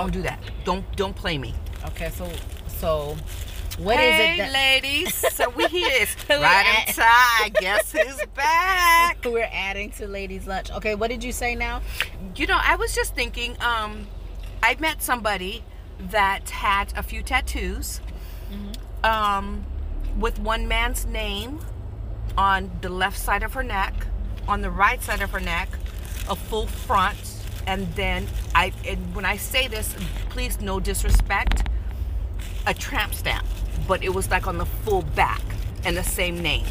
don't do that. Don't don't play me. Okay, so so what is hey, it that ladies. so we here. Right on time. Guess who's back? we're adding to ladies lunch? Okay, what did you say now? You know, I was just thinking. Um, I met somebody that had a few tattoos. Um, with one man's name on the left side of her neck, on the right side of her neck, a full front, and then I. And when I say this, please no disrespect. A tramp stamp, but it was like on the full back and the same name.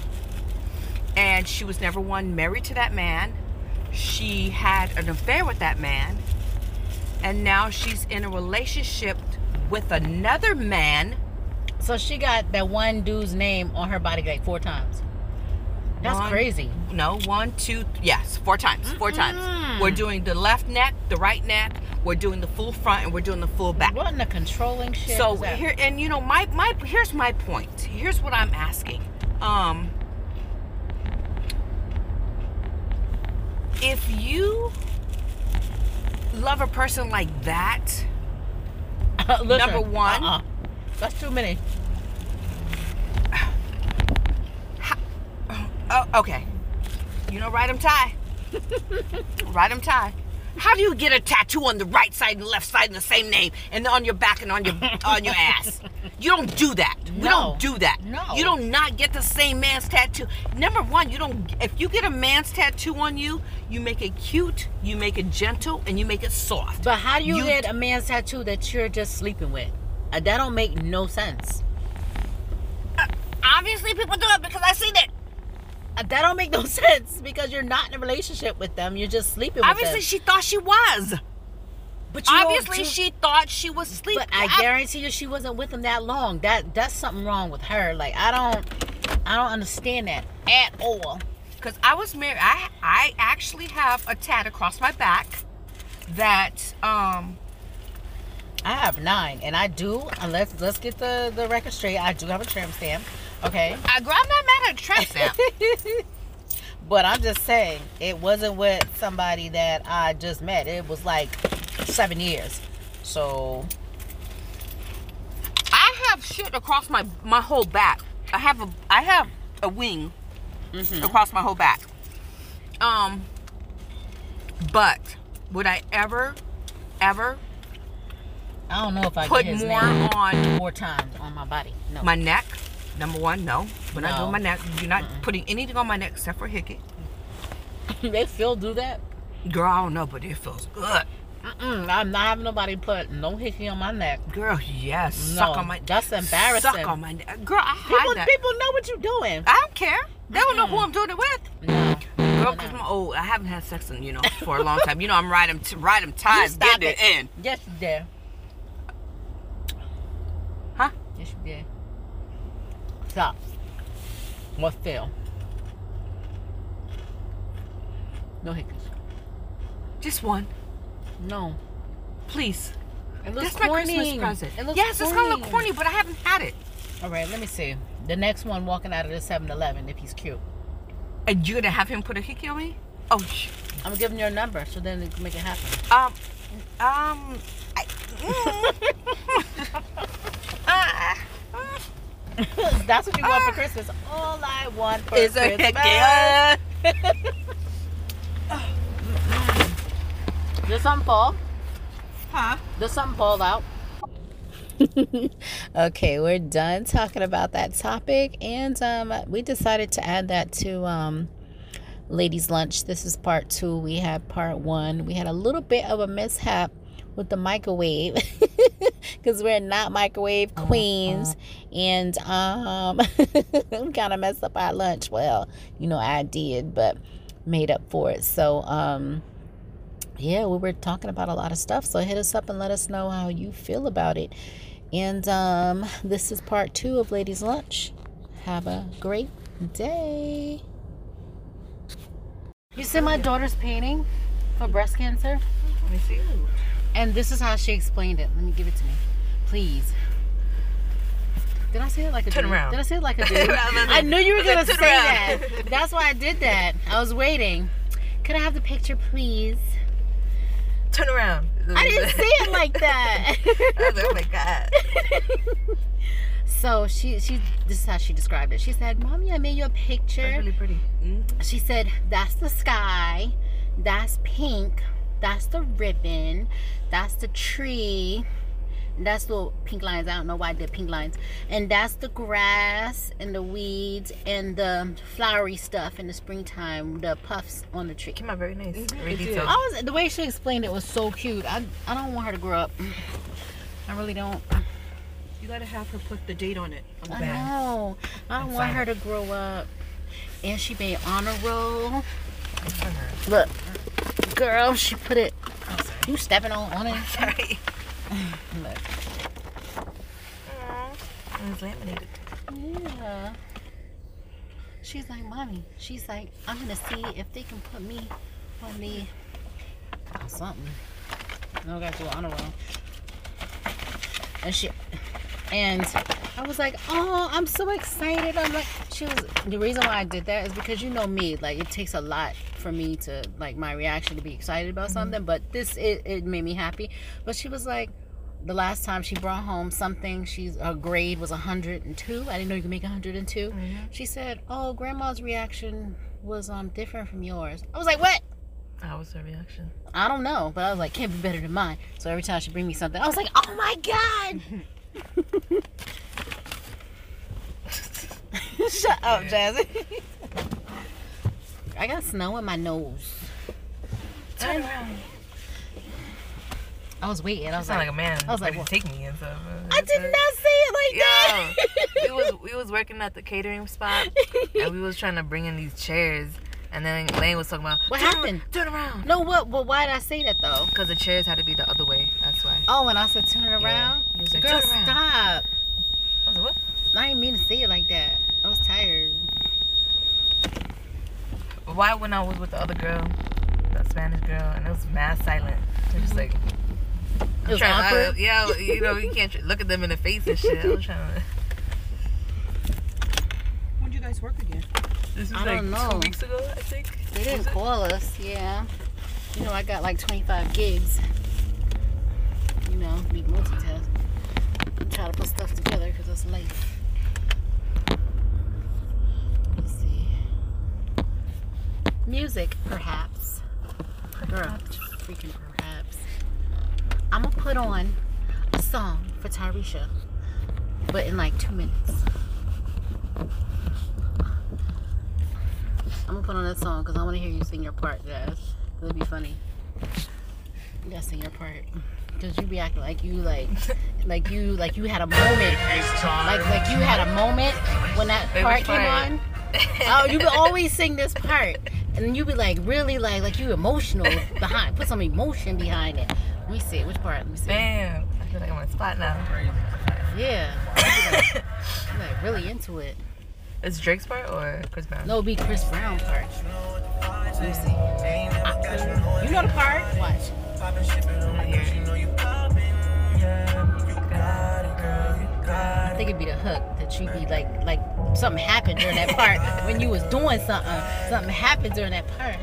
And she was never one married to that man. She had an affair with that man, and now she's in a relationship with another man. So she got that one dude's name on her body like four times. That's One- crazy. No, one, two, yes, four times. 4 times. Mm-mm. We're doing the left neck, the right neck. We're doing the full front, and we're doing the full back. What in the controlling shit? so here, and you know, my my here's my point. Here's what I'm asking. Um, if you love a person like that, Listen, number one- uh-uh. that's too many. Oh, okay. You know, ride 'em tie. ride 'em tie. How do you get a tattoo on the right side and left side in the same name, and on your back and on your on your ass? You don't do that. We don't do that. No. You don't not get the same man's tattoo. Number one, you don't. If you get a man's tattoo on you, you make it cute, you make it gentle, and you make it soft. But how do you, You- get a man's tattoo that you're just sleeping with? Uh, that don't make no sense. Obviously, people do it because I seen it. Uh, that don't make no sense because you're not in a relationship with them. You're just sleeping with Obviously, them. she thought she was. But you Obviously, she thought she was sleeping. But I guarantee you, she wasn't with him that long. That that's something wrong with her. Like I don't, I don't understand that at all. because I was married. I I actually have a tat across my back that um I have nine, and I do. And let's let's get the the record straight. I do have a tramp stamp. Okay. I girl, I'm not mad at a tramp stamp. but I'm just saying, it wasn't with somebody that I just met. It was like seven years. So I have shit across my my whole back. I have a I have a wing Mm-hmm. across my whole back. Um, but would I ever ever I don't know if I put more name on more times on my body. No. my neck? Number one, no. We're not doing my neck. You're not putting anything on my neck except for hickey. they still do that. Girl, I don't know, but it feels good. Mm-mm, I'm not having nobody put no hickey on my neck. Girl, yes. No, suck on my that's embarrassing. Suck on my neck. Girl, I hide People, that. people know what you're doing. I don't care. They don't know who I'm doing it with. No. Girl, because no. I'm old. I haven't had sex in, you know, for a long time. You know, I'm riding, t- riding ties, getting it in. Yes, you did. Huh? Yes, you did. Stop. What fail? No hiccups. Just one. No. Please. It looks That's my. Christmas present. It looks yes, it's going to look corny, but I haven't had it. All right, let me see. The next one walking out of the 7-Eleven if he's cute. And you're going to have him put a hickey on me? Oh, sh- I'm giving you a number so then it can make it happen. um, um, I, mm. That's what you want Ah. for Christmas. All I want for It's a Christmas. hickey. Did something fall? Huh? Did something fall out? okay, we're done talking about that topic, and um, we decided to add that to um, ladies' lunch. This is part two. We had part one. We had a little bit of a mishap with the microwave because we're not microwave queens, and um, we kind of messed up our lunch. Well, you know, I did, but made up for it. So, um, yeah, we were talking about a lot of stuff. So hit us up and let us know how you feel about it. And um, this is part two of Ladies Lunch. Have a great day. You see my daughter's painting for breast cancer? Let me see. And this is how she explained it. Let me give it to me. Please. Did I say it like a Turn dude? around. Did I say it like a dude? I knew you were going to say around. that. That's why I did that. I was waiting. Could I have the picture, please? Turn around. I didn't say it like that. I was like, oh my god. so she she this is how she described it. She said, "Mommy, I made you a picture." That's really pretty. Mm-hmm. She said, "That's the sky. That's pink. That's the ribbon. That's the tree." That's the pink lines. I don't know why I did pink lines. And that's the grass and the weeds and the flowery stuff in the springtime, the puffs on the tree. Came out very nice. Mm-hmm. Very. I was the way she explained it was so cute. I I don't want her to grow up. I really don't. You gotta have her put the date on it. On the I bag. know. I don't want her to grow up. And she made honor roll. Good for her. Look, girl, she put it. I'm sorry. You stepping on on it? Sorry. Look. Mm-hmm. It was laminated. Yeah. She's like, mommy. She's like, I'm gonna see if they can put me on the oh, something. No, I got to do honor roll. And she, and I was like, oh, I'm so excited. I'm like, she was. The reason why I did that is because you know me. Like, it takes a lot for me to like my reaction to be excited about something. But this, it, it made me happy. But she was like, the last time she brought home something, she's her grade was 102. I didn't know you could make 102. She said, "Oh, grandma's reaction was um different from yours." I was like, "What?" How was her reaction? I don't know, but I was like, "Can't be better than mine." So every time she bring me something, I was like, "Oh my god!" Shut up, Jazzy. I got snow in my nose. Turn around. I was waiting. I was like, like a man. I was like, to take me and stuff. I did not say it like that. we was we was working at the catering spot and we was trying to bring in these chairs and then Lane was talking about What "Turn happened? Turn around. no, what? But why did I say that though? Because the chairs had to be the other way. That's why. Oh, and I said turn it around. He Girl, "Turn around." stop. I was like, what? I didn't mean to say it like that. I was tired. Why when I was with the other girl, the Spanish girl, and it was mad silent. It was just like. I'm It was trying to- awkward? Uh, yeah, you know, you can't look at them in the face and shit. I was trying to. When did you guys work again? This was I like don't know. two weeks ago, I think. They didn't Was it? call us. Yeah. You know, I got like 25 gigs. You know, we multitask. Trying to put stuff together because it's late. Let's see. Music, perhaps. Girl, freaking perhaps. I'm gonna put on a song for Tyresha, but in like two minutes. I'm gonna put on that song because I want to hear you sing your part, Jazz. It'll be funny. You gotta sing your part because you be acting like you like, like you like you had a moment, like like you had a moment when that Wait, part came on. Oh, you would always sing this part, and then you be like really like like you emotional behind. Put some emotion behind it. Let me see which part. Let me see. Damn, I feel like I'm on the spot now. Yeah, you like, like really into. It's Drake's part or Chris Brown? No, it'd be Chris Brown part. Let me see. I- you know the part? Watch. I think it'd be the hook that you'd be like, like something happened during that part when you was doing something. Something happened during that part.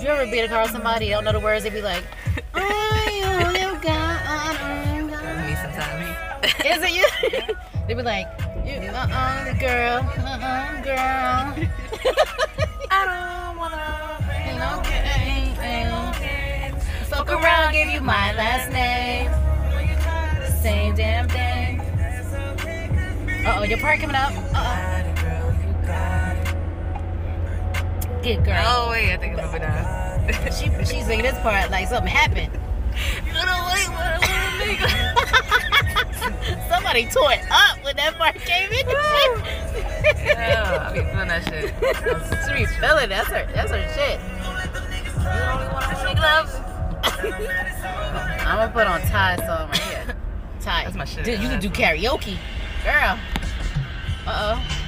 You ever be in a car with somebody, you don't know the words, They'd be like, I only got Me sometimes. Is it you? They'd be like, you, uh-uh, girl, uh-uh, girl. I don't wanna Ain't no game, ain't no game. Fuck around, give you my last name. Same damn thing. Uh-oh, your part coming up. Uh-oh. Good girl. Oh wait, I think I'm moving on. She, she's singing this part like something happened. You know, wait, what? Somebody tore it up when that part came in. Yeah, I be feeling that shit. she be feeling. That's her. That's her shit. You only wanna make. I'm gonna put on Ty's song right here. Ty. That's my shit. Dude, you can do karaoke, girl. Uh oh.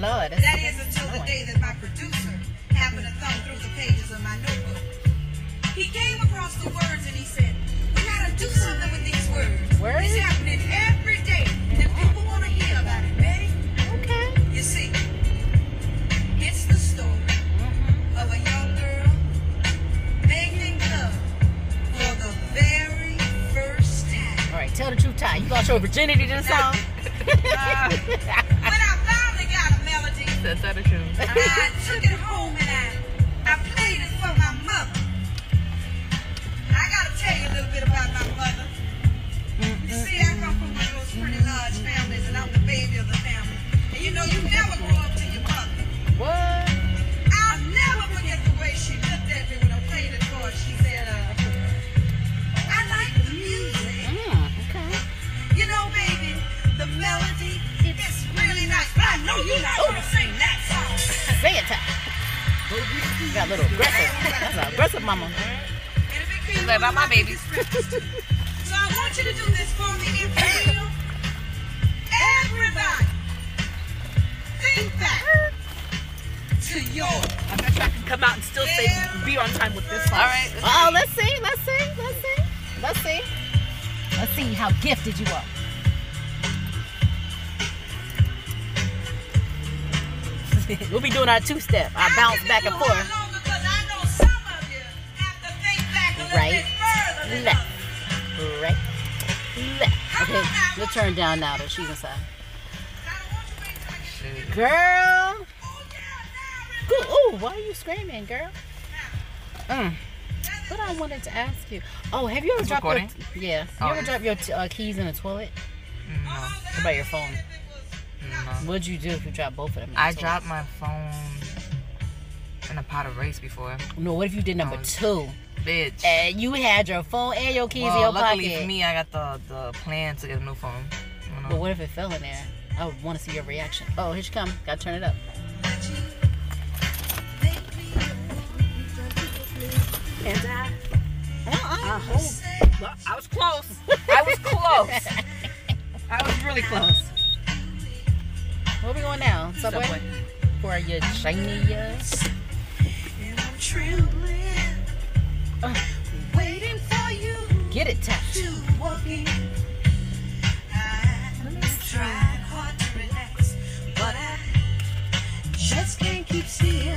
Lord. That's, That is until the annoying. day that my producer happened to thumb through the pages of my notebook. He came across the words and he said, We gotta do something with these words. Words? It's happening every day. And people wanna hear about it, Betty. Okay. You see, it's the story Mm-hmm. of a young girl making love for the very first time. All right, tell the truth, Ty. You lost your virginity to the song? Ah. the truth. I took it home and I, I played it for my mother. I gotta tell you a little bit about my mother. You see, I come from one of those pretty large families and I'm the baby of the family. And you know, you never grow up to your mother. what? Mama. And if it came Like about my babies. So I want you to do this for me, if you. Everybody, think back to your I bet I can come out and still say be on time with this song. All right. let's Oh, see. let's see, let's see, let's see, let's see. Let's see how gifted you are. we'll be doing our two step, I bounce back and forth. Okay, we'll turn down now that she's inside. Girl. Good. Oh, why are you screaming, girl? Mm. What I wanted to ask you. Oh, have you ever It's dropped recording? your yeah? You Oh, ever yeah. drop your t- uh, keys in the toilet? No, What about your phone? no. What'd you do if you dropped both of them? in the I toilet? dropped my phone in a pot of rice before. No, what if you did number two? Bitch. And you had your phone and your keys in well, your luckily pocket. for me, I got the, the plan to get a new phone. You know? But what if it fell in there? I would want to see your reaction. Oh, here she come. Gotta turn it up. And I, Uh-uh. Well, I was close. I was close. I was really close. Where we going now? Subway? Subway. For your shiny, uh, get it, to walk in. I hard to relax, but I just can't keep still.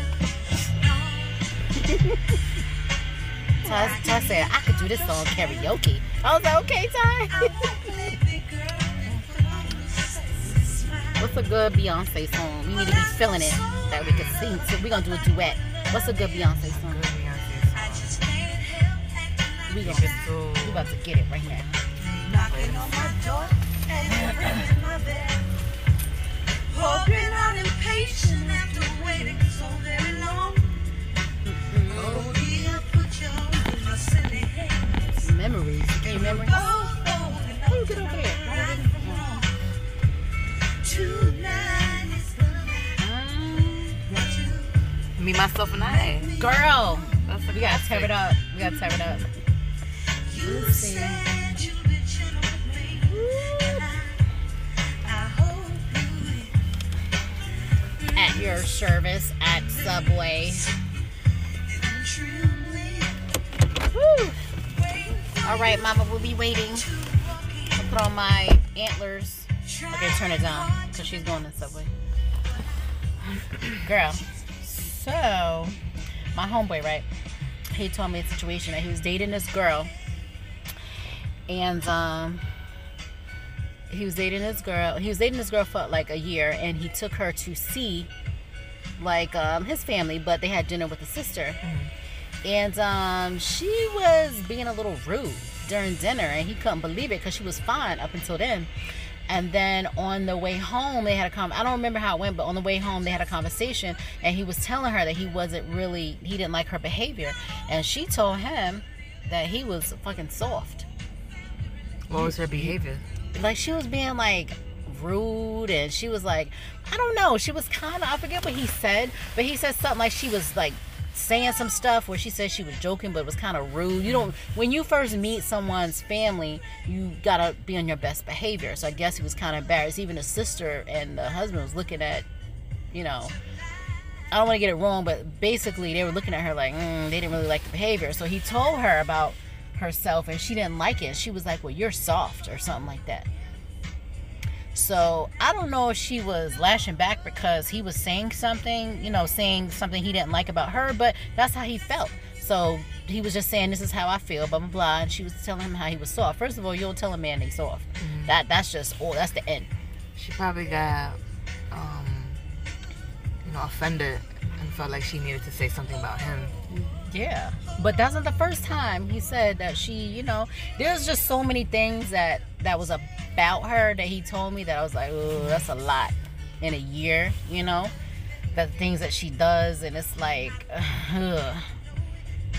Ty, Ty said I could do this song karaoke. I was like, okay, Ty. won't play big girl and put on a sexy smile. What's a good Beyonce song? We need to be feeling it that we can sing. So we're gonna do a duet. What's a good Beyonce song? We gonna we about to get it right now. knocking on my door and ringing my bell. Hoping I'm impatient after waiting so very long. Mm-hmm. Oh, yeah, put your innocent hands. Memories. Hey, memories. Oh, oh, How you get over here? right from wrong. Tonight is the mm-hmm. night. Want you Me, myself, and I. girl, we gotta tear it up. We gotta tear it up. At your service at Subway. Woo. All right, Mama, we'll be waiting. I'll put on my antlers. Okay, turn it down because she's going to Subway. Girl, so my homeboy, right? He told me a situation that he was dating this girl, and um, he was dating this girl. He was dating this girl for like a year, and he took her to see like um, his family, but they had dinner with the sister, and um, she was being a little rude during dinner, and he couldn't believe it because she was fine up until then. And then on the way home, they had a con. I don't remember how it went, but on the way home, they had a conversation, and he was telling her that he wasn't really, he didn't like her behavior, and she told him that he was fucking soft. What was her behavior? Like she was being like rude, and she was like, I don't know, she was kind of, I forget what he said, but he said something like she was like saying some stuff where she said she was joking, but was kind of rude. You don't when you first meet someone's family, you gotta be on your best behavior. So I guess he was kind of embarrassed. Even the sister and the husband was looking at, you know. I don't want to get it wrong, but basically they were looking at her like mm, they didn't really like the behavior. So he told her about herself, and she didn't like it. She was like, "Well, you're soft" or something like that. So I don't know if she was lashing back because he was saying something, you know, saying something he didn't like about her, but that's how he felt. So he was just saying, "This is how I feel," blah blah blah, and she was telling him how he was soft. First of all, you don't tell a man he's soft. That that's just oh, that's the end. She probably got, um, you know, offended and felt like she needed to say something about him. Yeah, but that's not the first time he said that she, you know, there's just so many things that that was about her that he told me that I was like, oh, that's a lot in a year, you know, the things that she does, and it's like, ugh.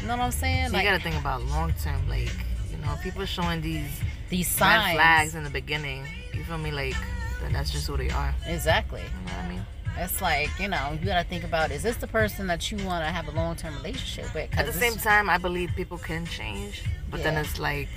you know what I'm saying? So like you gotta think about long term, like, you know, people showing these these signs. flags in the beginning. You feel me? Like, that's just who they are. Exactly. You know what I mean? It's like you know, you gotta think about: is this the person that you want to have a long term relationship with? At the same time, I believe people can change, but then it's like,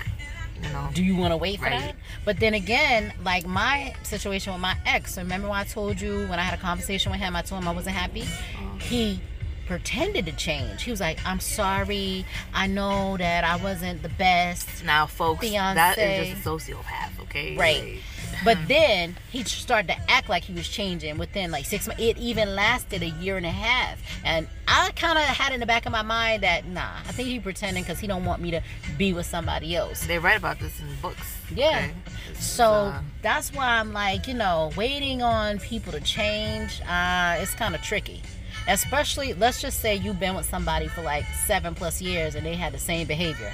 you know, do you want to wait for Right. that? But then again, like my situation with my ex, remember when I told you when I had a conversation with him, I told him I wasn't happy? Uh-huh. He pretended to change. He was like, I'm sorry. I know that I wasn't the best. now, folks, that Fiancé. is just a sociopath, okay? Right. Like, But then he started to act like he was changing within like six months. It even lasted a year and a half. And I kind of had in the back of my mind that, nah, I think he pretending because he don't want me to be with somebody else. they write about this in books. Yeah. okay? So uh, that's why I'm like, you know, waiting on people to change, uh, it's kind of tricky. Especially, let's just say you've been with somebody for like seven plus years and they had the same behavior.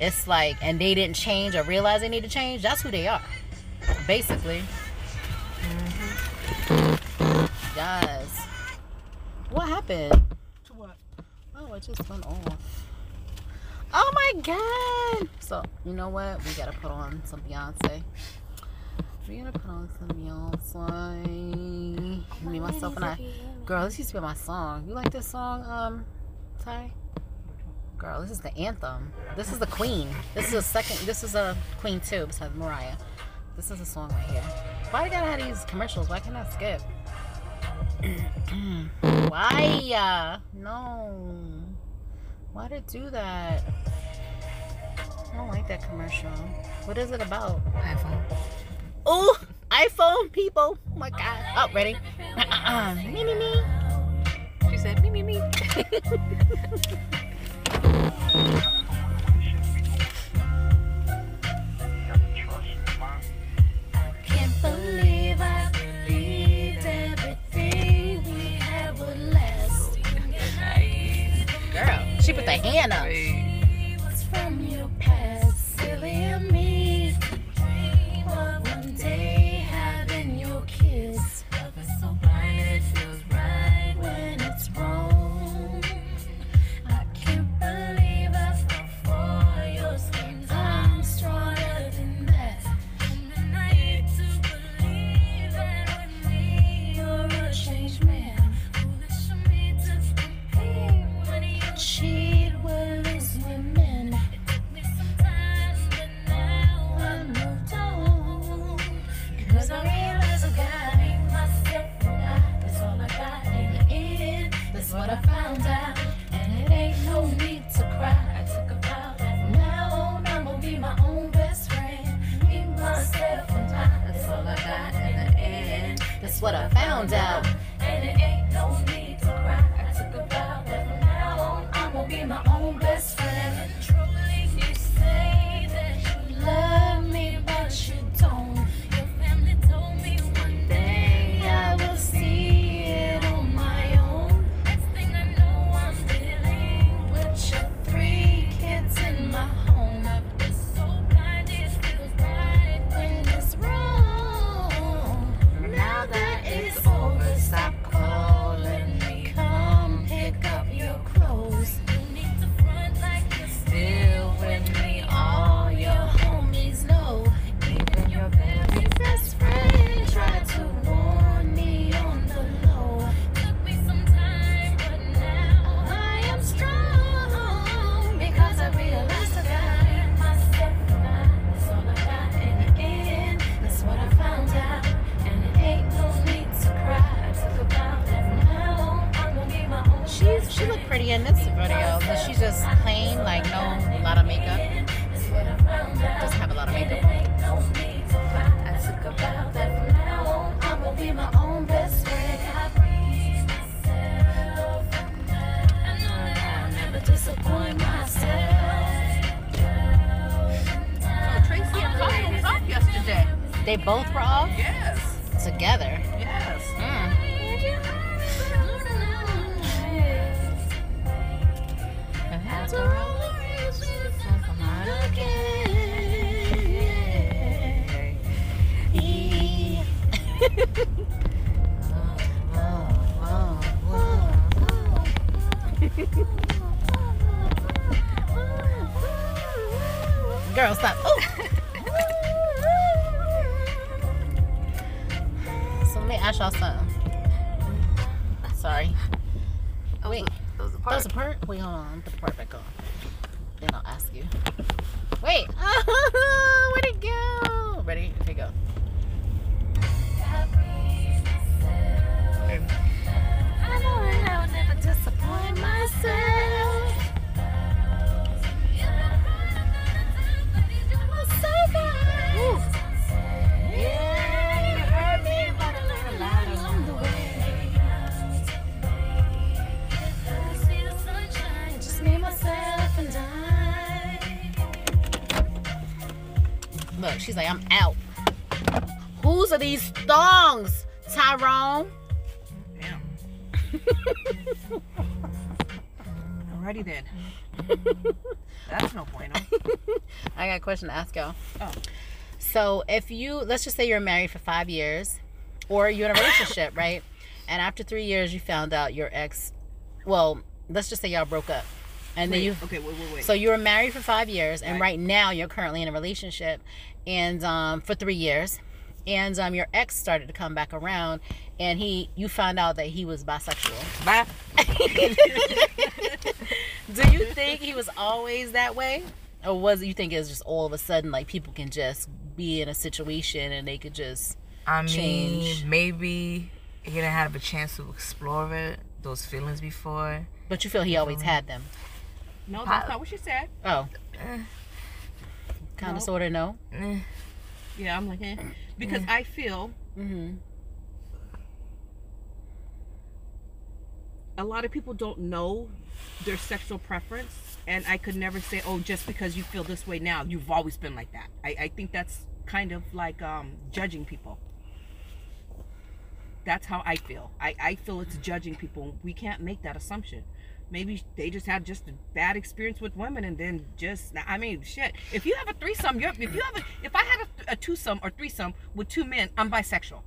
It's like, and they didn't change or realize they need to change. That's who they are, basically. Mm-hmm. Yes. What happened? What? Oh, it just went off. Oh my god! So you know what? We gotta put on some Beyonce. We gotta put on some Beyonce. Me, myself, and I. Girl, this used to be my song. You like this song, um, Ty? Girl, this is the anthem. This is the Queen. This is a second. This is a Queen too, besides Mariah. This is a song right here. Why you gotta have these commercials? Why can't I skip? Why? Uh, no. Why did it do that? I don't like that commercial. What is it about? iPhone. Oh, iPhone people. Oh my god. Oh, ready? Uh-uh. me, me, me. She said, me, me, me. Can't believe I believed everything we had would last. Girl, she put the hand up. Found out. Question to ask y'all. Oh. So, if you, let's just say you're married for five years, or you're in a relationship, right? And after three years, you found out your ex, well, let's just say y'all broke up. And then you, okay, wait, wait, wait. So you were married for five years, and Right. right now you're currently in a relationship, and um, for three years, and um, your ex started to come back around, and he, you found out that he was bisexual. Bye. Do you think he was always that way, or was it you think it's just all of a sudden like people can just be in a situation and they could just I mean, change. maybe he didn't have a chance to explore it, those feelings before. But you feel he always had them. No, that's not what she said. Oh, Eh. kind No. of, sort of, no. Eh. Yeah, I'm like, eh. Because I feel Mm-hmm. a lot of people don't know their sexual preference, and I could never say, oh, just because you feel this way now, you've always been like that. I, I think that's kind of like um, judging people. That's how I feel. I, I feel it's judging people. We can't make that assumption. Maybe they just had just a bad experience with women, and then just I mean, shit. If you have a threesome, you're if you have a if I had a, a twosome or threesome with two men, I'm bisexual.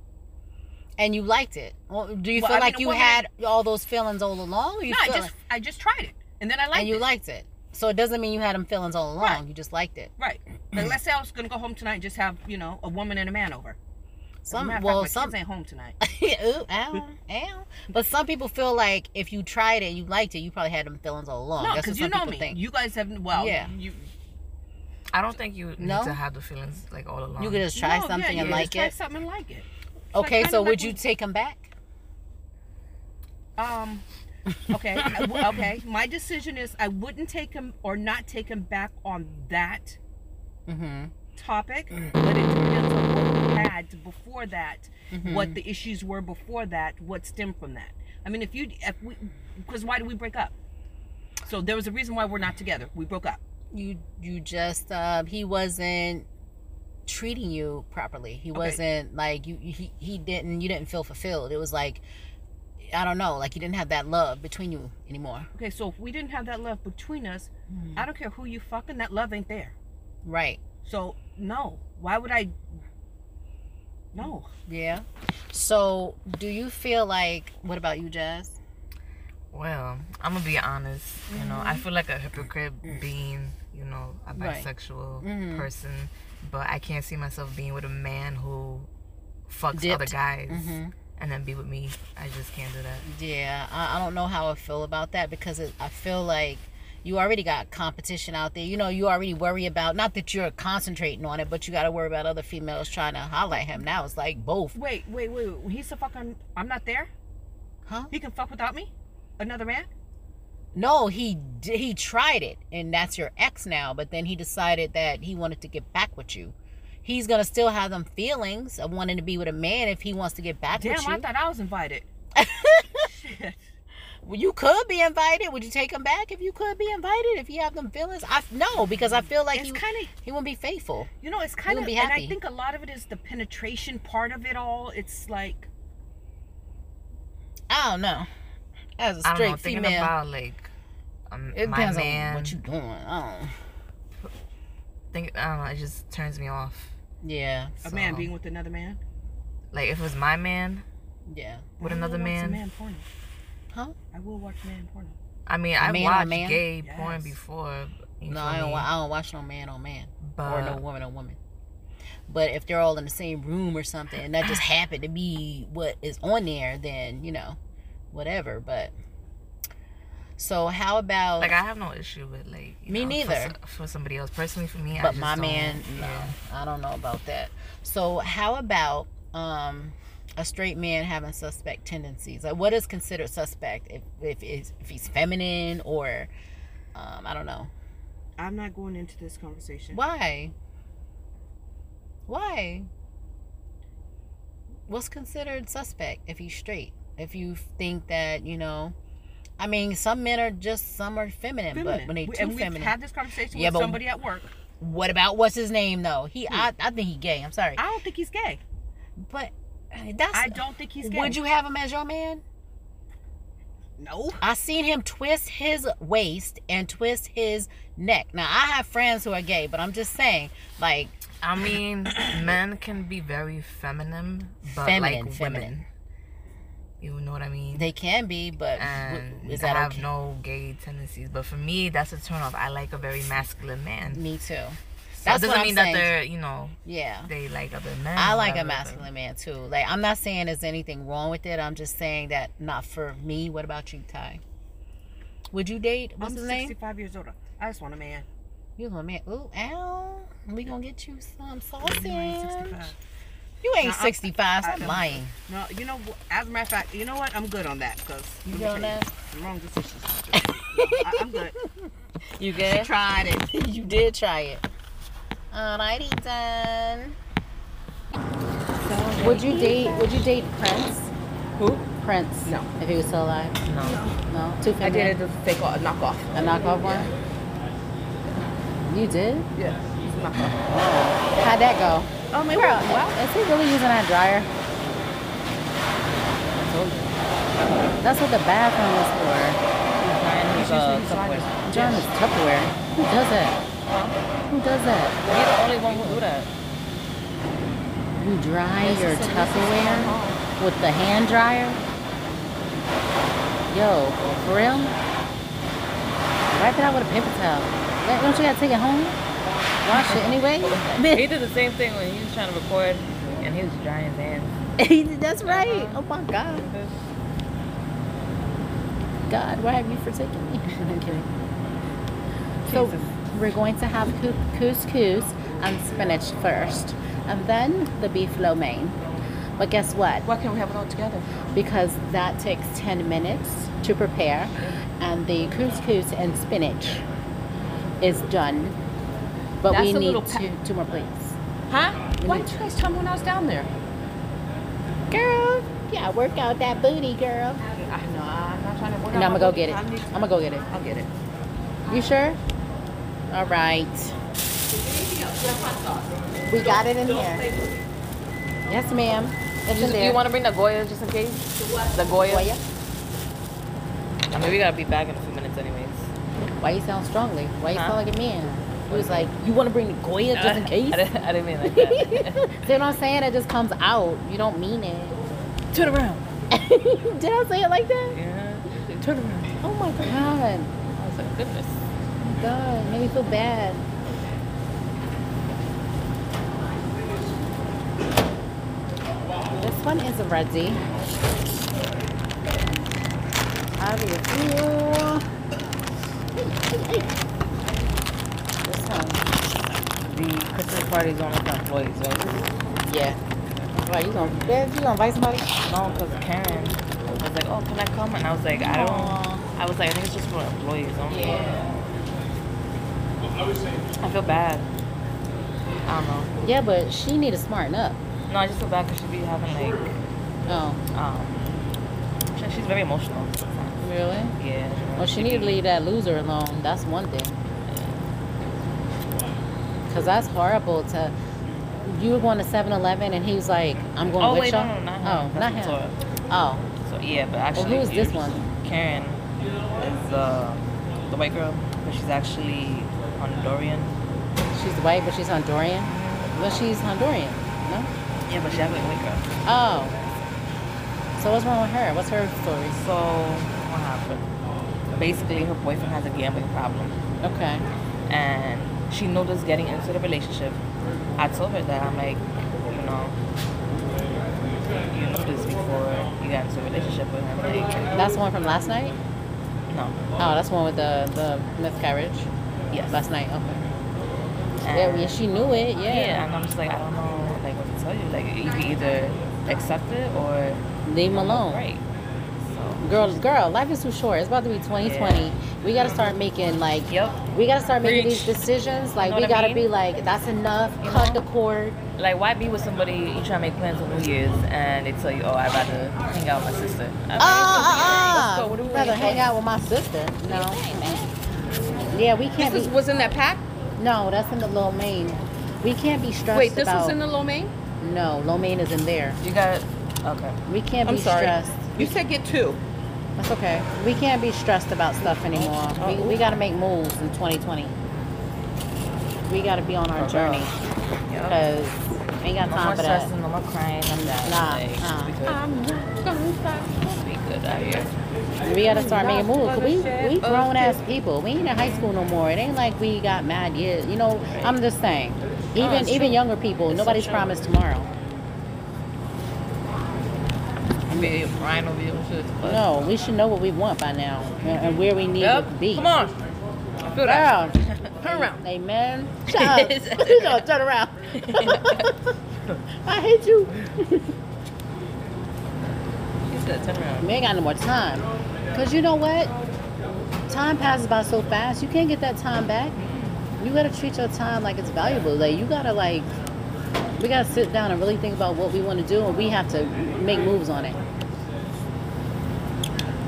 And you liked it. Well, do you Well, feel I like a you woman- had all those feelings all along? No, I just I just tried it, and then I liked it. and you it. liked it. So it doesn't mean you had them feelings all along. Right. You just liked it. Right. Like, let's say I was gonna go home tonight and just have, you know, a woman and a man over. Some well, fact, my some kids ain't home tonight. Ooh, ow, ow. But some people feel like if you tried it, and you liked it, you probably had them feelings all along. no, That's what because you some know people me. think. You guys have well, Yeah. You I don't think you No? need to have the feelings like all along. You could just try no, something yeah, and you like just try it. something and like it. Okay, kinda so like would you when- take them back? Um. Okay. Okay. My decision is I wouldn't take him or not take him back on that Mm-hmm. topic, but it depends on what we had before that, what the issues were before that, what stemmed from that. I mean, if you, if we, because why did we break up? So there was a reason why we're not together. We broke up. You you just uh, he wasn't treating you properly. He Okay. wasn't like you. He he didn't. You didn't feel fulfilled. It was like I don't know. Like you didn't have that love between you anymore. Okay, so if we didn't have that love between us, Mm-hmm. I don't care who you fucking, that love ain't there. Right. So no, why would I? No. Yeah. So do you feel like? What about you, Jazz? Well, I'm gonna be honest. You know, I feel like a hypocrite being, you know, a Mm-hmm. Right. bisexual Mhm. person, but I can't see myself being with a man who fucks Dipped. other guys Mhm. And then be with me. I just can't do that. Yeah, I, I don't know how I feel about that because it, I feel like you already got competition out there. You know, you already worry about not that you're concentrating on it, but you got to worry about other females trying to holler at him. Now it's like both, Wait, wait, wait. wait. He's the fucking. I'm not there. huh? He can fuck without me. Another man. No, he he tried it, and that's your ex now. But then he decided that he wanted to get back with you. He's gonna still have them feelings of wanting to be with a man if he wants to get back Damn, with you. Damn, I thought I was invited. Shit. Well, you could be invited. Would you take him back if you could be invited? If you have them feelings, I no, because I feel like It's he, kind of he won't be faithful. You know, it's kind of, be and I think a lot of it is the penetration part of it all. It's like, I don't know. As a I don't straight know. Female, about like um, it my depends man. on what you're doing. I don't. think I don't know. It just turns me off. Yeah, a man being with another man. Like if it was my man yeah. with I will another watch man. some man porno. Huh? I will watch man porno. I mean, I man watched man? gay porn before. you No, I don't. I don't watch no man on man But or no woman on woman. But if they're all in the same room or something, and that just happened to be what is on there, then you know, whatever. But so how about? like I have no issue with like you Me know, neither. For, for somebody else, personally, for me, I but just my don't- man, no, yeah. I don't know about that. So how about um a straight man having suspect tendencies? Like what is considered suspect if if is- if he's feminine or um I don't know. I'm not going into this conversation. Why? Why? What's considered suspect if he's straight? If you think that, you know, I mean, some men are just some are feminine, but when they We- too and we've feminine, had this conversation Yeah, with somebody at work. what about what's his name though? He, hmm. I, I think he's gay. I'm sorry, I don't think he's gay. but that's. I don't think he's gay. Would you have him as your man? No. I seen him twist his waist and twist his neck. Now I have friends who are gay, but I'm just saying, like, I mean, men can be very feminine, but Feminine, like feminine. Women. You know what I mean? they can be, but and is that have okay? no gay tendencies. But for me, that's a turn off. I like a very masculine man. Me too. So That's doesn't what I'm mean saying. that they're, you know, Yeah. they like other men. I or like a whatever, but- masculine man too. Like I'm not saying there's anything wrong with it. I'm just saying that not for me. What about you, Ty? Would you date? What's I'm his name? 65 years older. I just want a man. You want a man? Ooh, ow. We gonna get you some You ain't sausage. 65. You ain't No, 65. Stop am- lying. No, you know, as a matter of fact, you know what? I'm good on that because You good on that? Wrong decisions. I, I'm good. You good? You tried it. you did try it. Alrighty then. Would you date? Would you date Prince? Who? Prince? No. If he was still alive? No. No. Too I did it fake off, knock off. A knockoff one. You did? Yeah, it's a knock. How'd that go? Oh, my Girl, well, is he really using that dryer? That's what the bathroom is for. he's using his sliders. John is Tupperware. Who does that? Who does that? You're the only one who do that. You dry your Tupperware with the hand dryer? Yo, for real? Wipe it out with a paper towel. Don't you gotta take it home? Wash it anyway? He did the same thing when he was trying to record and he was drying his hands. That's right. Uh-huh. Oh my God. God, why have you forsaken me? I'm kidding. So we're going to have couscous and spinach first, and then the beef lo mein. But guess what? Why can't we have it all together? Because that takes 10 minutes to prepare, and the couscous and spinach is done. But That's we a need little pa- two, two more plates. Huh? Why didn't you guys tell me when I was down there? Girl, yeah, work out that booty, girl. I know, I'm not trying to work And out I'm gonna go get it. Need- I'm gonna go get it. I'll get it. You sure? All right. We got it in here. Yes, ma'am. It's in Do there. you want to bring the Goya just in case? The Goya? Goya? I mean, we gotta be back in a few minutes anyways. Why you sound strongly? Why you Huh? sound like a man? He was like, you want to bring the Goya just in case? I didn't, I didn't mean like that. See what I'm saying? It just comes out. You don't mean it. Turn around. Did I say it like that? Yeah. Turn around. Oh my god. Oh, I was like, goodness. Oh my god. Made me feel bad. This one is ready. Out of here. This one. The Christmas party's only for employees, right? Yeah. Right, you gonna, Dad, you gonna invite somebody? No, because Karen was like, oh, can I come? And I was like, I don't. I was like, I think it's just for employees only. Yeah. I feel bad. I don't know. Yeah, but she need to smarten up. No, I just feel bad because she be having like, Oh. um, she's very emotional sometimes. Really? Yeah. Well, she need to leave that loser alone. That's one thing. Cause that's horrible to. You were going to 7-Eleven and he was like, "I'm going Oh with wait, y'all." no, no, not. Oh, not him. Oh, So yeah, but actually, who is this one? Karen is uh, the white girl, but she's actually Honduran. she's white, but she's Honduran. But she's Honduran. No. Yeah, but she acts a white girl. Oh. So what's wrong with her? What's her story? So what happened? Basically, her boyfriend has a gambling problem, Okay. and she noticed getting into the relationship. I told her that I'm like, you know, you this before you got into a relationship with him. Like, That's the one from last night. no. Oh, that's the one with the the miscarriage Yes. last night. Okay. And- Yeah, well, she knew it. Yeah. Yeah, and I'm just like, I don't know, like what to tell you. Like you can either accept it or Leave him alone. Right. So Girl, girl, life is too short. It's about to be 2020. We gotta start making like. Yep. We gotta start making these decisions. Like know we gotta mean? be like, that's enough. You Cut know? the cord. Like why be with somebody you try to make plans on New Year's and they tell you, Oh, I'd rather hang out with my sister. Ah. What do we rather hang out with my sister. No. Yeah, we can't This be. was in that pack? No, that's in the lo mein. We can't be stressed Wait, this about. was in the lo mein? no, lo mein is in there. You got it okay. We can't I'm be sorry. stressed. You said get two. That's okay. We can't be stressed about stuff anymore. Oh. We, we got to make moves in 2020. We got to be on our Okay. journey Yep. because ain't got No time more for that. stressing, no more crying, none of that. Nah, like, nah. We good. We good out here. We got to start making moves. 'cause we we oh. grown ass people. We ain't in high school no more. It ain't like we got mad years. You know, I'm just saying. Even it's even true. younger people, It's nobody's true. promised tomorrow. Be crying over your shit. but- No, we should know what we want by now and, where we need Yep. to be. Come on. I feel that. Turn around. amen. Shut up. you know, turn around. I hate you. He said, turn around. We ain't got no more time. Cause you know what? Time passes by so fast. You can't get that time back. You gotta treat your time like it's valuable. Like you gotta like, we gotta sit down and really think about what we want to do, and we have to make moves on it.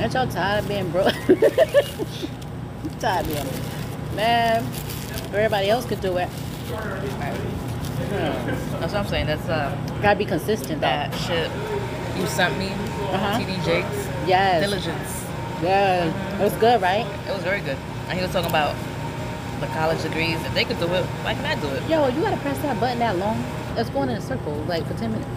Aren't y'all tired of being broke? tired of being, man. Everybody else could do it. That's what I'm saying. That's uh, Gotta be consistent though. that shit you sent me, Uh-huh. TD Jakes. Yes. Diligence. Yeah. It was good, right? It was very good. And he was talking about the college degrees. If they could do it, why can't I do it? Yo, you gotta press that button that long. It's going in a circle, like for 10 minutes.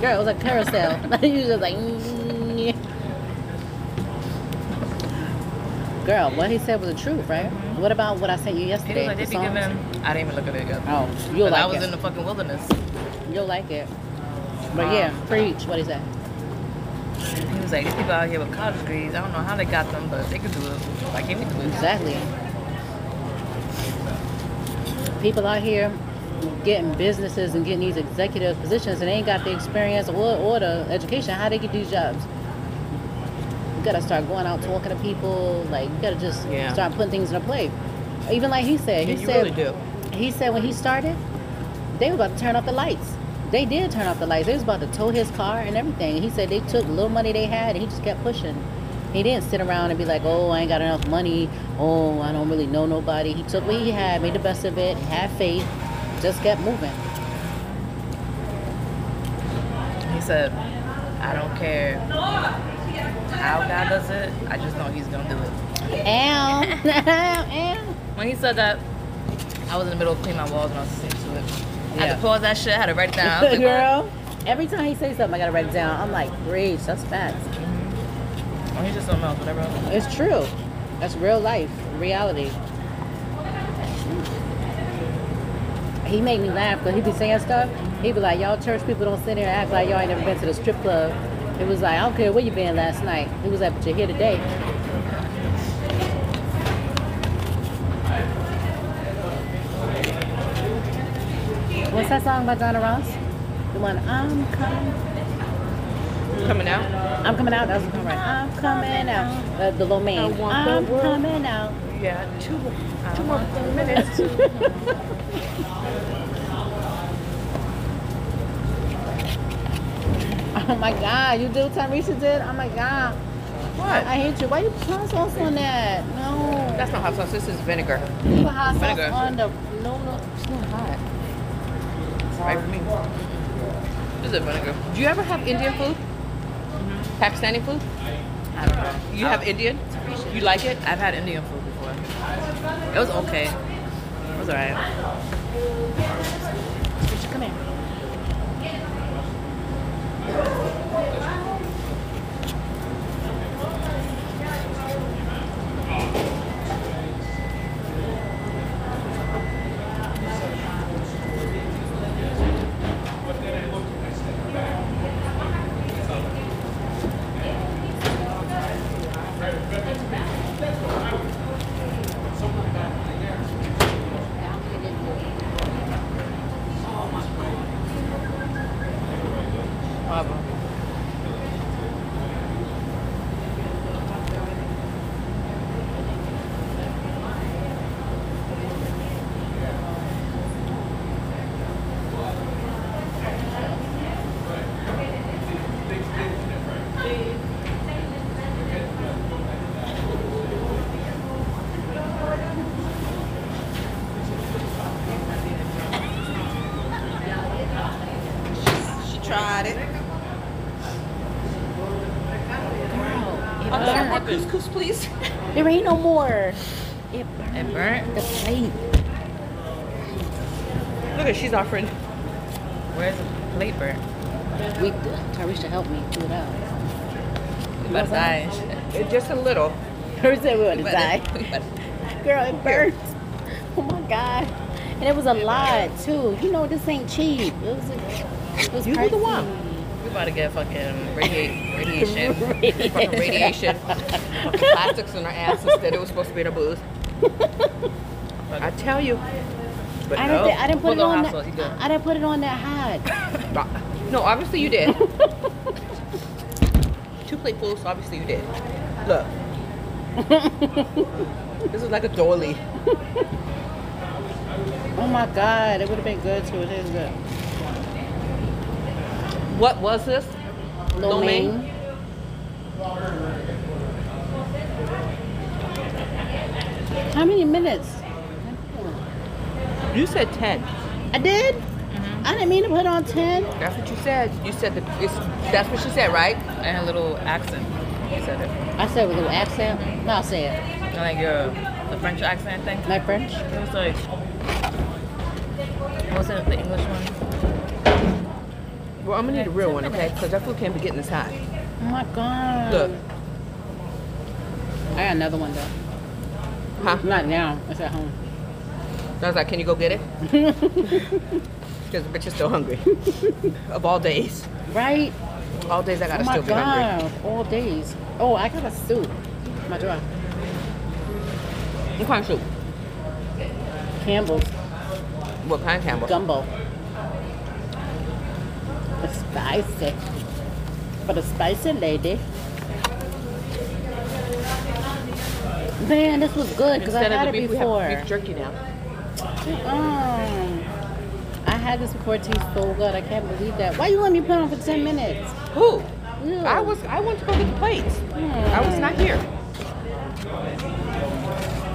Girl, it was like carousel. you just like, girl, what he said was the truth, right? What about what I sent you yesterday? like, they the be songs? giving. I didn't even look at it yet. Oh, you'll But I was it. in the fucking wilderness. You'll like it. But yeah, Um, preach. What is that? He was like, these people out here with college degrees, I don't know how they got them, but they could do it. Why can't we do it? Exactly. People out here getting businesses and getting these executive positions and they ain't got the experience or, or the education. How they get these jobs? You gotta start going out talking to people. Like you gotta just Yeah. start putting things in a play. Even like he said, he Yeah, you said really do. he said when he started, they were about to turn off the lights. They did turn off the lights. They was about to tow his car and everything. He said they took the little money they had and he just kept pushing. He didn't sit around and be like, oh, I ain't got enough money. Oh, I don't really know nobody. He took what he had, made the best of it, had faith, just kept moving. He said, I don't care how God does it, I just know He's gonna do it. Ow. Ow. When he said that, I was in the middle of cleaning my walls and I was listening to it. I had to pause that shit, I had to write it down. Like, Girl, every time he says something, I gotta write it down. I'm like, preach, that's facts. "What?" Oh, he's just something else, whatever. It's true. That's real life, reality. He made me laugh because he'd be saying stuff. He'd be like, y'all church people don't sit there and act like y'all ain't never been to the strip club. It was like, I don't care where you been last night. He was like, but you're here today. What's that song by Diana Ross? The one, I'm coming. Coming out. I'm coming out. That was the one right. I'm coming out. Uh, the low man. I want the I'm coming out. Yeah, two, two more minutes. Oh my god, you did what Tarisha did? Oh my god. What? I hate you. Why you put hot sauce on that? No. That's not hot sauce. This is vinegar. You put hot sauce Vinegar. on the. No, no, it's not hot. Right for me. This is vinegar. Do you ever have Indian food? Mm-hmm. Pakistani food? I don't know. You have Indian? You like it? I've had Indian food before. It was okay. It was alright. There ain't no more. It burnt. It burnt? The plate. Look at she's offering. Where's the plate burnt? We, Tarisha helped me do it out. We about to die. It, just a little. Hers said we would We die. about to- we Girl, it burnt. Oh my god. And it was a lot too. You know this ain't cheap. It was a, it was You were the one. About to get fucking radiate, radiation. fucking radiation. Fucking plastics in our ass instead. It was supposed to be in our booth. I tell you. But I no. didn't, I didn't put Put it no on that. sauce, you good. I didn't put it on that hot. No, obviously you did. Two platefuls, so obviously you did. Look. this is like a doily. Oh my god, it would have been good too. It is good. What was this? Lo mein? How many minutes? You said 10. I did. Mm-hmm. I didn't mean to put on ten. That's what you said. You said that it's, that's what she said, right? And a little accent. You said it. I said with a little accent. No, I'll say it. Like your the French accent thing. My French. It was like was it the English one? Well, I'm gonna need a real one, okay? Because that food can't be getting this hot. Oh my god. Look. I got another one though. Huh? Not now. It's at home. I was like, can you go get it? Because the bitch is still hungry. of all days. Right? All days I gotta oh my still be hungry. god. All days. Oh, I got a soup. My drawer. What kind of soup? Campbell's What kind, of Campbell? gumbo. Spicy. For the spicy lady. Man, this was good because I had it before. beef jerky now. Um, I had this before. It tastes so good. I can't believe that. Why you let me put on for ten minutes? Who? Ew. I was. I went to go get the plates. I was not here.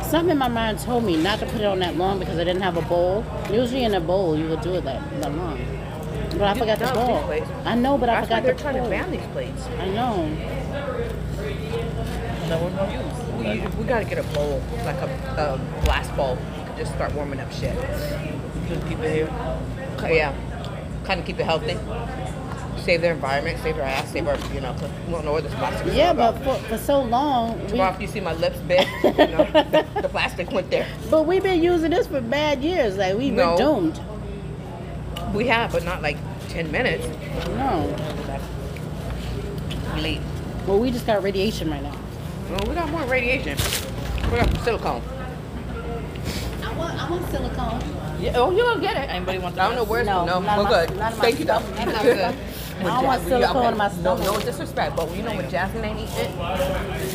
Something in my mind told me not to put it on that long because I didn't have a bowl. Usually in a bowl you would do it that, that long. But I You forgot the dump bowl. I know, but I That's why forgot they're the trying to bowl. ban these plates. I know. That we're gonna use. We, we gotta get a bowl, like a, a glass bowl. You can just start warming up shit. Just keep it here. Yeah, kind of keep it healthy. Save their environment, save our ass, save our, you know, 'cause we don't know where this plastic is. Yeah, but for, for so long, we, Tomorrow, if you see my lips big, you know, the, the plastic went there. but we've been using this for bad years. Like we No. were doomed. We have, but not like 10 minutes. No. Late. Well, we just got radiation right now. Well, we got more radiation. We got silicone. I want, I want silicone. Yeah, oh, you're gonna get it. Anybody want the I don't know where's No, no, not in we're my- good. not in my Thank you, though. stomach. Not in my Good. stomach. I When don't want Ja- silicone okay, in my No, stomach. no no disrespect, but you know when Jasmine ain't eat it,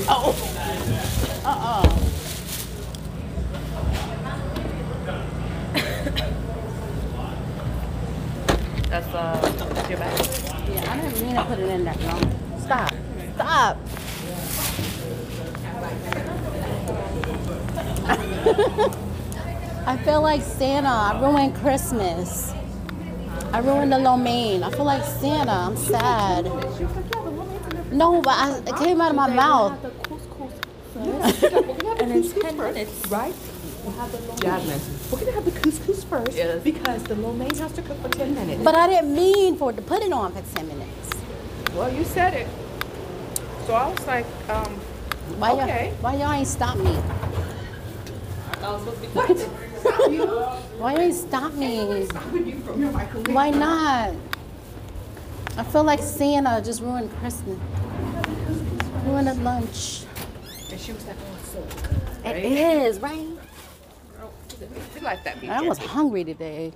Oh. Uh-uh. Uh, your bag. Yeah, I didn't mean to put it in that long. Stop. Stop. I feel like Santa. I ruined Christmas. I ruined the lo mein. I feel like Santa. I'm sad. No, but I, it came out of my mouth. and in 10 minutes, right? We'll have the lo mein. We're gonna have the couscous first Yes. because the lo mein has to cook for 10 minutes. But I didn't mean for it to put it on for 10 minutes. well, you said it. So I was like, um, Why Okay. y'all, why y'all ain't stop me? what? Why you ain't stop me? Stopping you from your microwave. Why not? I feel like Santa just ruined Christmas. Ruined the lunch. And she was like, oh, so. It is, right? We like that. I was hungry today.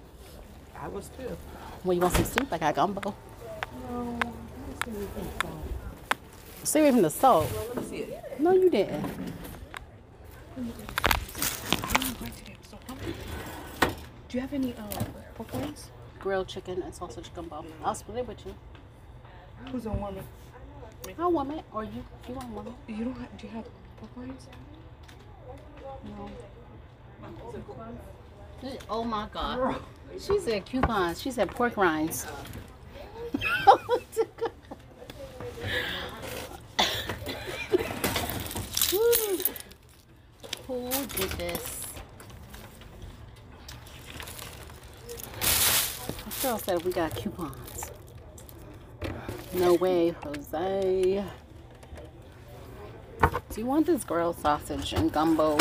I was too. Well, you want some soup? I got gumbo. no Stay away from the salt. Let me see it. No, you didn't. Do you have any uh, pork wings? Grilled chicken and sausage gumbo. I'll split it with you. Who's on warm I'll warm it, or you. You want warm it. You don't have, do you have pork wings? No. Oh my god. She said coupons. She said pork rinds. Who did this? Girl said we got coupons. No way, Jose. Do you want this grilled sausage and gumbo?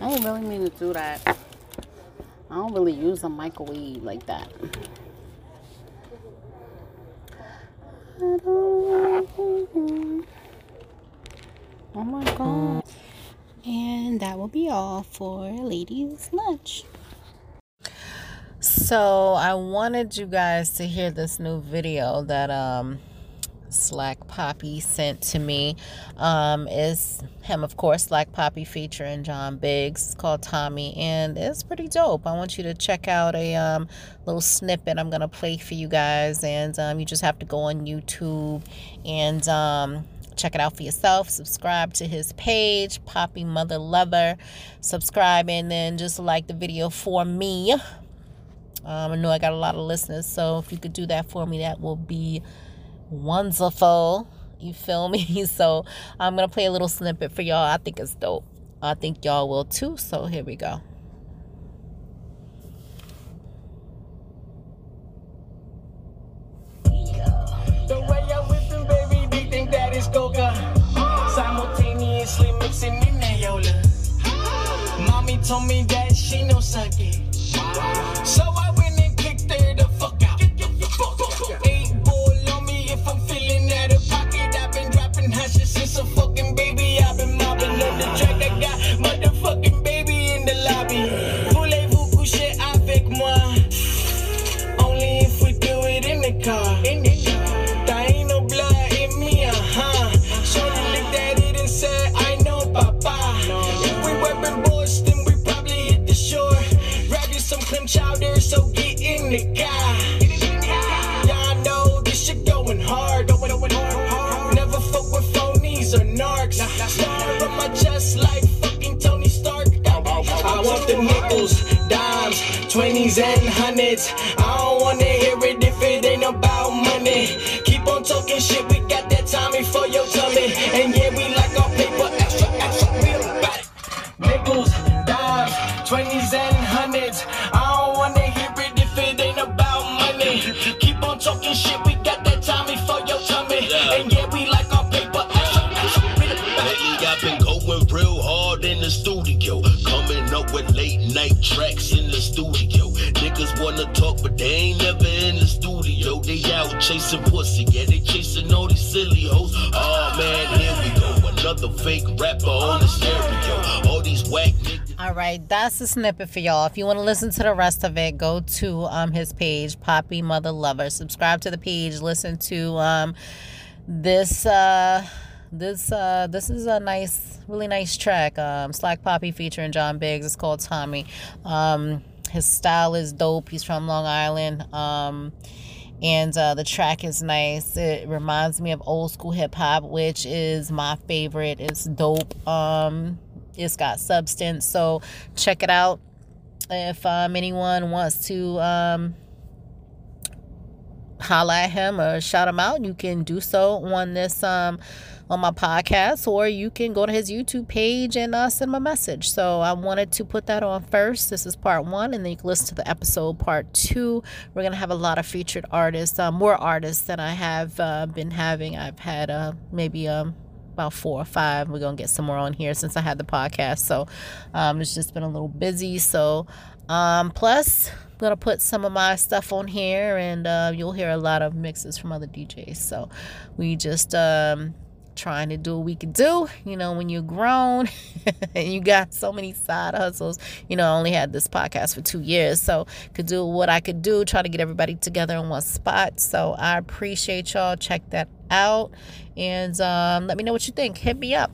I didn't really mean to do that. I don't really use a microwave like that. Oh my god. And that will be all for ladies' lunch. So I wanted you guys to hear this new video that um Slack Poppy sent to me. Um is him of course Slack Poppy featuring John Biggs. It's called Tommy and it's pretty dope. I want you to check out a um little snippet I'm gonna play for you guys and um you just have to go on YouTube and um check it out for yourself subscribe to his page poppy mother lover subscribe and then just like the video for me um, I know I got a lot of listeners, so if you could do that for me, that will be wonderful. You feel me? So I'm gonna play a little snippet for y'all. I think it's dope. I think y'all will too. So here we go. Simultaneously mixing in told me that she no. So I since a fucking baby. And hundreds. I don't wanna hear it if it ain't about money. Keep on talking shit, we got that Tommy for your tummy. And yeah, we like our paper extra, extra, real about it. Nickels, dimes, 20s and hundreds. I don't wanna hear it if it ain't about money. Keep on talking shit, we got that Tommy for your tummy. And yeah, we like our paper extra, extra, real about it. Lately I've been going real hard in the studio. Coming up with late night tracks in the studio. Wanna talk, but they ain't never in the studio. They out chasing pussy, yeah, they chasing all these silly hoes. Oh man, here we go. Another fake rapper on the stereo. All these whack. All right, that's a snippet for y'all. If you want to listen to the rest of it, go to um his page, Poppy Mother Lover. Subscribe to the page. Listen to um this uh this uh this is a nice really nice track um slack poppy featuring john biggs it's called tommy um his style is dope. He's from Long Island. Um, and uh, the track is nice. It reminds me of old school hip hop, which is my favorite. It's dope. Um, it's got substance, so check it out. If um, anyone wants to um, holla at him or shout him out, you can do so on this um, on my podcast, or you can go to his YouTube page and uh, send him a message. So I wanted to put that on first. This is part one, and then you can listen to the episode part two. We're gonna have a lot of featured artists, uh, more artists than I have uh, been having. I've had uh, maybe um about four or five. We're gonna get some more on here since I had the podcast. So um, it's just been a little busy. So um, plus I'm gonna put some of my stuff on here, and uh, you'll hear a lot of mixes from other DJs. So we just um, trying to do what we can do. You know, when you're grown and you got so many side hustles, you know, I only had this podcast for two years, so could do what I could do, try to get everybody together in one spot. So I appreciate y'all. Check that out and um, let me know what you think. Hit me up.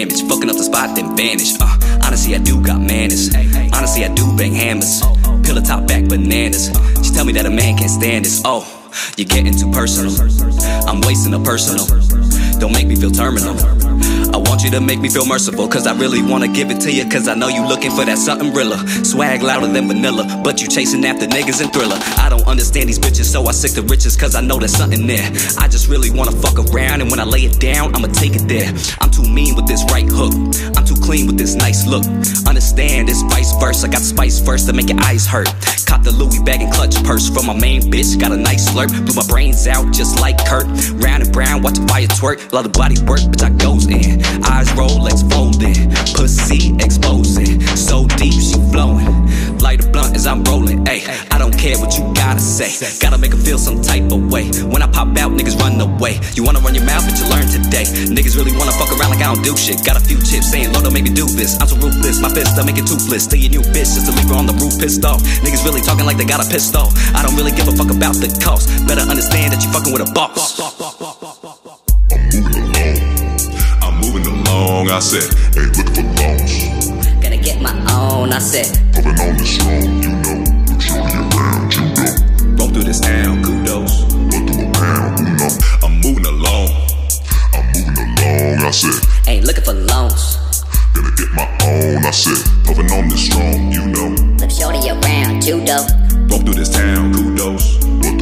Damage. Fucking up the spot, then vanish. Uh, honestly, I do got manners. Honestly, I do bang hammers. Pillow top back bananas. She tell me that a man can't stand this. Oh, you're getting too personal. I'm wasting a personal. Don't make me feel terminal. Want you to make me feel merciful, cause I really wanna give it to you, cause I know you looking for that something realer. Swag louder than vanilla, but you chasing after niggas and thriller. I don't understand these bitches, so I sick the riches, cause I know there's something there. I just really wanna fuck around, and when I lay it down, I'ma take it there. I'm too mean with this right hook, I'm too clean with this nice look. Understand it's vice versa, I got spice first to make your eyes hurt. Caught the Louis bag and clutch purse from my main bitch, got a nice slurp. Blew my brains out just like Kurt. Round and brown, watch the fire twerk. Love the body work, bitch, I goes in. Eyes roll, folding. Pussy exposing. So deep, she flowing. Light a blunt as I'm rolling. Ayy, I don't care what you gotta say. Gotta make her feel some type of way. When I pop out, niggas run away. You wanna run your mouth, but you learn today. Niggas really wanna fuck around like I don't do shit. Got a few chips saying, Lord, don't make me do this. I'm so ruthless, my fist, I make it toothless. Stay your new bitch just to leave her on the roof pissed off. Niggas really talking like they got a pistol. I don't really give a fuck about the cost. Better understand that you fucking with a boss. I'm moving along, I'm moving along. I said, ain't looking for loans. Gonna get my own, I said. Puffing on the strong, you know. Look shorty around, you know. Roll through this town, kudos. Run through a pound, who know. I'm moving along. I'm moving along, I said. Ain't looking for loans get my own. I said, puffin' on this strong, you know. Flip shorty around, judo. Walk through this town, kudos. Look